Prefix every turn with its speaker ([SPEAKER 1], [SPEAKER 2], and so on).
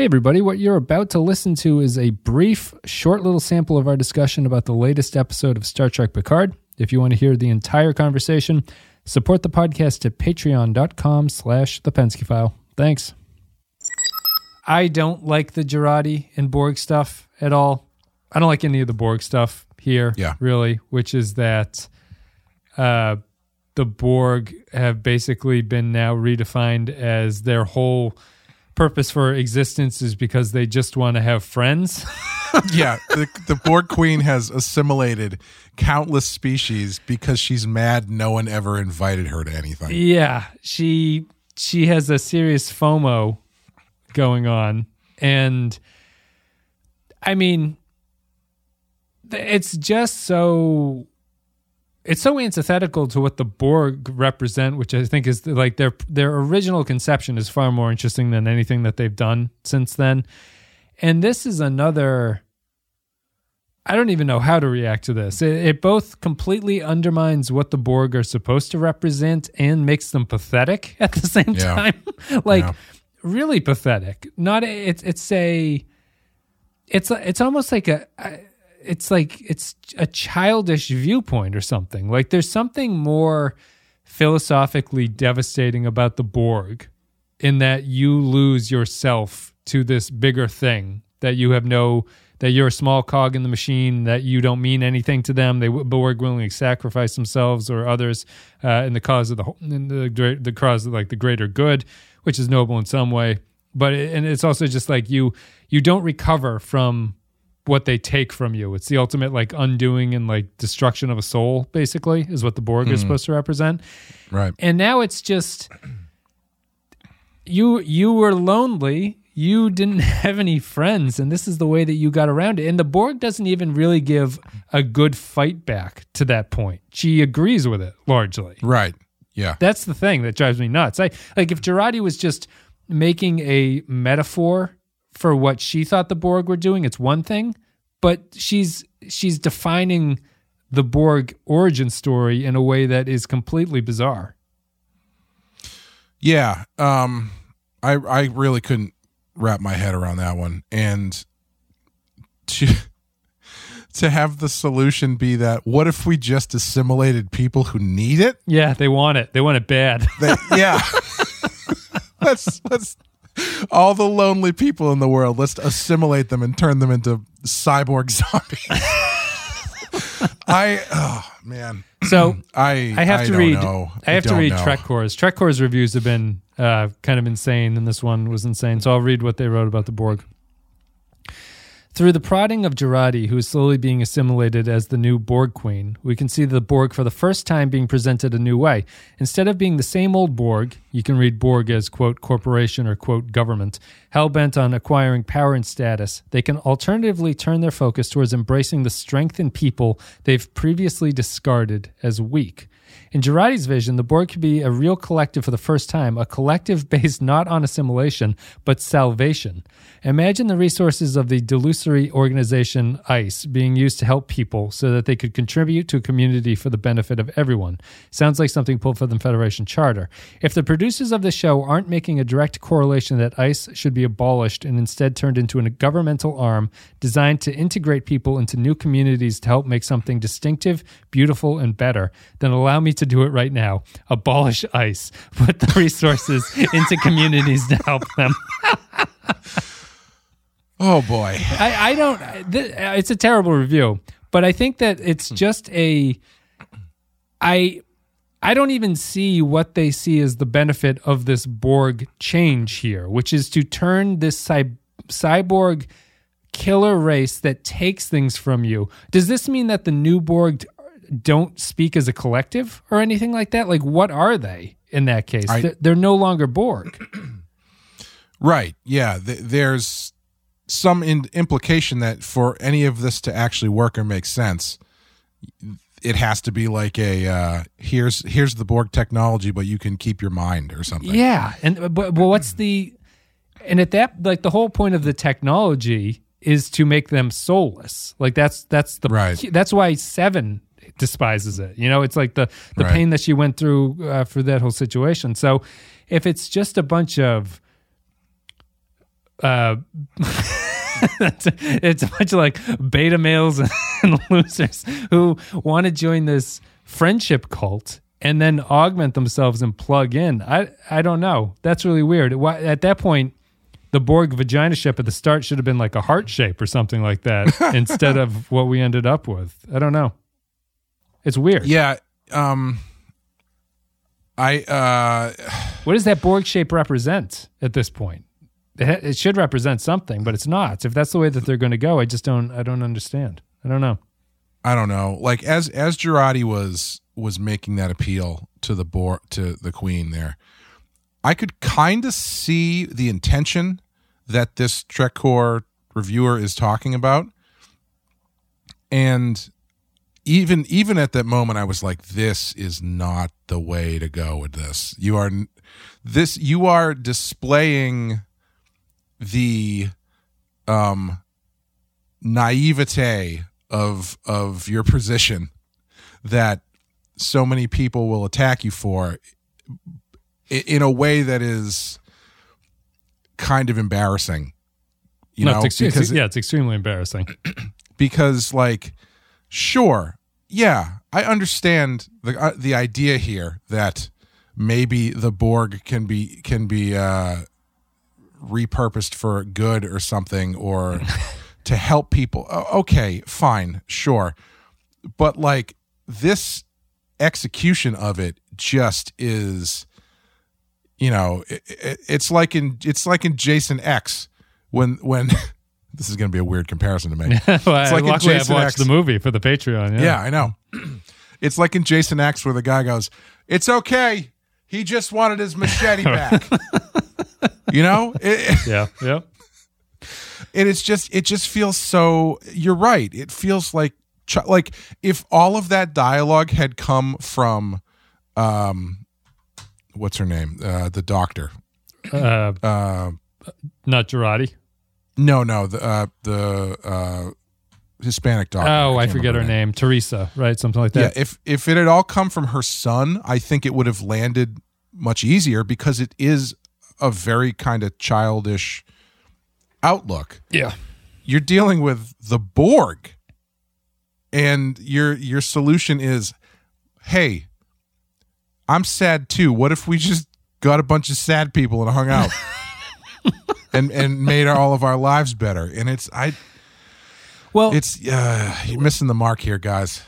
[SPEAKER 1] Hey, everybody, what you're about to listen to is a brief, short little sample of our discussion about the latest episode of Star Trek Picard. If you want to hear the entire conversation, support the podcast at patreon.com slash the Pensky File. Thanks. I don't like the Jurati and Borg stuff at all. I don't like any of the Borg stuff here,
[SPEAKER 2] Yeah.
[SPEAKER 1] really, which is that uh, the Borg have basically been now redefined as their whole purpose for existence is because they just want to have friends.
[SPEAKER 2] yeah, the, the Borg Queen has assimilated countless species because she's mad no one ever invited her to anything.
[SPEAKER 1] yeah, she she has a serious FOMO going on, and I mean, it's just so it's so antithetical to what the Borg represent, which I think is like their their original conception is far more interesting than anything that they've done since then. And this is another. I don't even know how to react to this. It, it both completely undermines what the Borg are supposed to represent and makes them pathetic at the same
[SPEAKER 2] Yeah.
[SPEAKER 1] time. like
[SPEAKER 2] Yeah.
[SPEAKER 1] really pathetic. Not it's it's a it's it's almost like a a- it's like it's a childish viewpoint or something. Like there's something more philosophically devastating about the Borg in that you lose yourself to this bigger thing that you have no that you're a small cog in the machine that you don't mean anything to them they Borg willingly sacrifice themselves or others uh, in the cause of the in the great the cause of like the greater good which is noble in some way but it, and it's also just like you you don't recover from what they take from you. It's the ultimate like undoing and like destruction of a soul basically is what the borg is hmm. supposed to represent.
[SPEAKER 2] Right.
[SPEAKER 1] and now it's just you you were lonely. You didn't have any friends and this is the way that you got around it. And the borg doesn't even really give a good fight back to that point. She agrees with it largely.
[SPEAKER 2] Right. Yeah.
[SPEAKER 1] that's the thing that drives me nuts. I like if Jurati was just making a metaphor for what she thought the borg were doing it's one thing but she's she's defining the borg origin story in a way that is completely bizarre
[SPEAKER 2] Yeah. Um I I really couldn't wrap my head around that one. And to to have the solution be that what if we just assimilated people who need it?
[SPEAKER 1] Yeah, they want it. They want it bad.
[SPEAKER 2] That, yeah. let's let's all the lonely people in the world, let's assimilate them and turn them into cyborg zombies. I oh man.
[SPEAKER 1] So
[SPEAKER 2] I
[SPEAKER 1] I have to read.
[SPEAKER 2] know.
[SPEAKER 1] I have to read
[SPEAKER 2] know.
[SPEAKER 1] Trek Core's. TrekCore's reviews have been uh, kind of insane, and this one was insane. So I'll read what they wrote about the Borg. Through the prodding of Jurati, who is slowly being assimilated as the new Borg Queen, we can see the Borg for the first time being presented a new way. Instead of being the same old Borg, you can read Borg as, quote, corporation or, quote, government, hell bent on acquiring power and status, they can alternatively turn their focus towards embracing the strength in people they've previously discarded as weak. In Jurati's vision, the Borg could be a real collective for the first time, a collective based not on assimilation, but salvation. Imagine the resources of the delusory organization ICE being used to help people so that they could contribute to a community for the benefit of everyone. Sounds like something pulled from the Federation Charter. If the producers of the show aren't making a direct correlation that ICE should be abolished and instead turned into a governmental arm designed to integrate people into new communities to help make something distinctive, beautiful, and better, then allow me to do it right now. Abolish ICE. Put the resources into communities to help them.
[SPEAKER 2] Oh boy.
[SPEAKER 1] I, I don't. Th- uh, it's a terrible review, but I think that it's hmm. just a. I, I don't even see what they see as the benefit of this Borg change here, which is to turn this cy- cyborg killer race that takes things from you. Does this mean that the new Borg don't speak as a collective or anything like that? Like, what are they in that case?
[SPEAKER 2] I-
[SPEAKER 1] they're, they're no longer Borg.
[SPEAKER 2] Right. Yeah. Th- there's some in- implication that for any of this to actually work or make sense, it has to be like a uh, here's here's the Borg technology, but you can keep your mind or something.
[SPEAKER 1] Yeah, and but, but what's the and at that like the whole point of the technology is to make them soulless. Like that's that's the
[SPEAKER 2] Right.
[SPEAKER 1] that's why Seven despises it. You know, it's like the the
[SPEAKER 2] Right.
[SPEAKER 1] pain that she went through uh, for that whole situation. So if it's just a bunch of uh, it's, it's a bunch of like beta males and losers who want to join this friendship cult and then augment themselves and plug in. I I don't know. That's really weird. Why, at that point, the Borg vagina ship at the start should have been like a heart shape or something like that instead of what we ended up with. I don't know. It's weird.
[SPEAKER 2] Yeah. Um. I uh.
[SPEAKER 1] What does that Borg shape represent at this point? It, it should represent something, but it's not. If that's the way that they're going to go, I just don't. I don't understand. I don't know.
[SPEAKER 2] I don't know. Like as as Jurati was was making that appeal to the board to the queen there, I could kind of see the intention that this TrekCore reviewer is talking about. And even even at that moment I was like this is not the way to go with this. You are this you are displaying the um naivete of of your position that so many people will attack you for in a way that is kind of embarrassing you
[SPEAKER 1] No,
[SPEAKER 2] know
[SPEAKER 1] it's ex-
[SPEAKER 2] because
[SPEAKER 1] yeah, it's extremely embarrassing.
[SPEAKER 2] because like sure yeah i understand the uh, the idea here that maybe the borg can be can be uh repurposed for good or something or to help people. Okay fine sure. But like this execution of it just is you know it, it, it's like in it's like in jason x when when this is going to be a weird comparison to make
[SPEAKER 1] well,
[SPEAKER 2] like in
[SPEAKER 1] luckily, I've
[SPEAKER 2] Jason
[SPEAKER 1] watched
[SPEAKER 2] X.
[SPEAKER 1] the movie for the Patreon. Yeah,
[SPEAKER 2] yeah, I know. It's like in Jason X where the guy goes, "It's okay. He just wanted his machete back." you know, it,
[SPEAKER 1] yeah, yeah.
[SPEAKER 2] and it's just it just feels so. You're right. It feels like like if all of that dialogue had come from, um, what's her name, uh, the doctor.
[SPEAKER 1] Uh,
[SPEAKER 2] Uh,
[SPEAKER 1] not Jurati.
[SPEAKER 2] No, no, the uh, the uh, Hispanic doctor.
[SPEAKER 1] Oh, I,
[SPEAKER 2] can't
[SPEAKER 1] forget her
[SPEAKER 2] remember
[SPEAKER 1] name. Teresa, right? Something like that.
[SPEAKER 2] Yeah, if if it had all come from her son, I think it would have landed much easier because it is a very kind of childish outlook.
[SPEAKER 1] Yeah.
[SPEAKER 2] You're dealing with the Borg, and your your solution is, hey, I'm sad too. What if we just got a bunch of sad people and hung out? and and made all of our lives better. And it's i
[SPEAKER 1] Well,
[SPEAKER 2] it's uh you're missing the mark here guys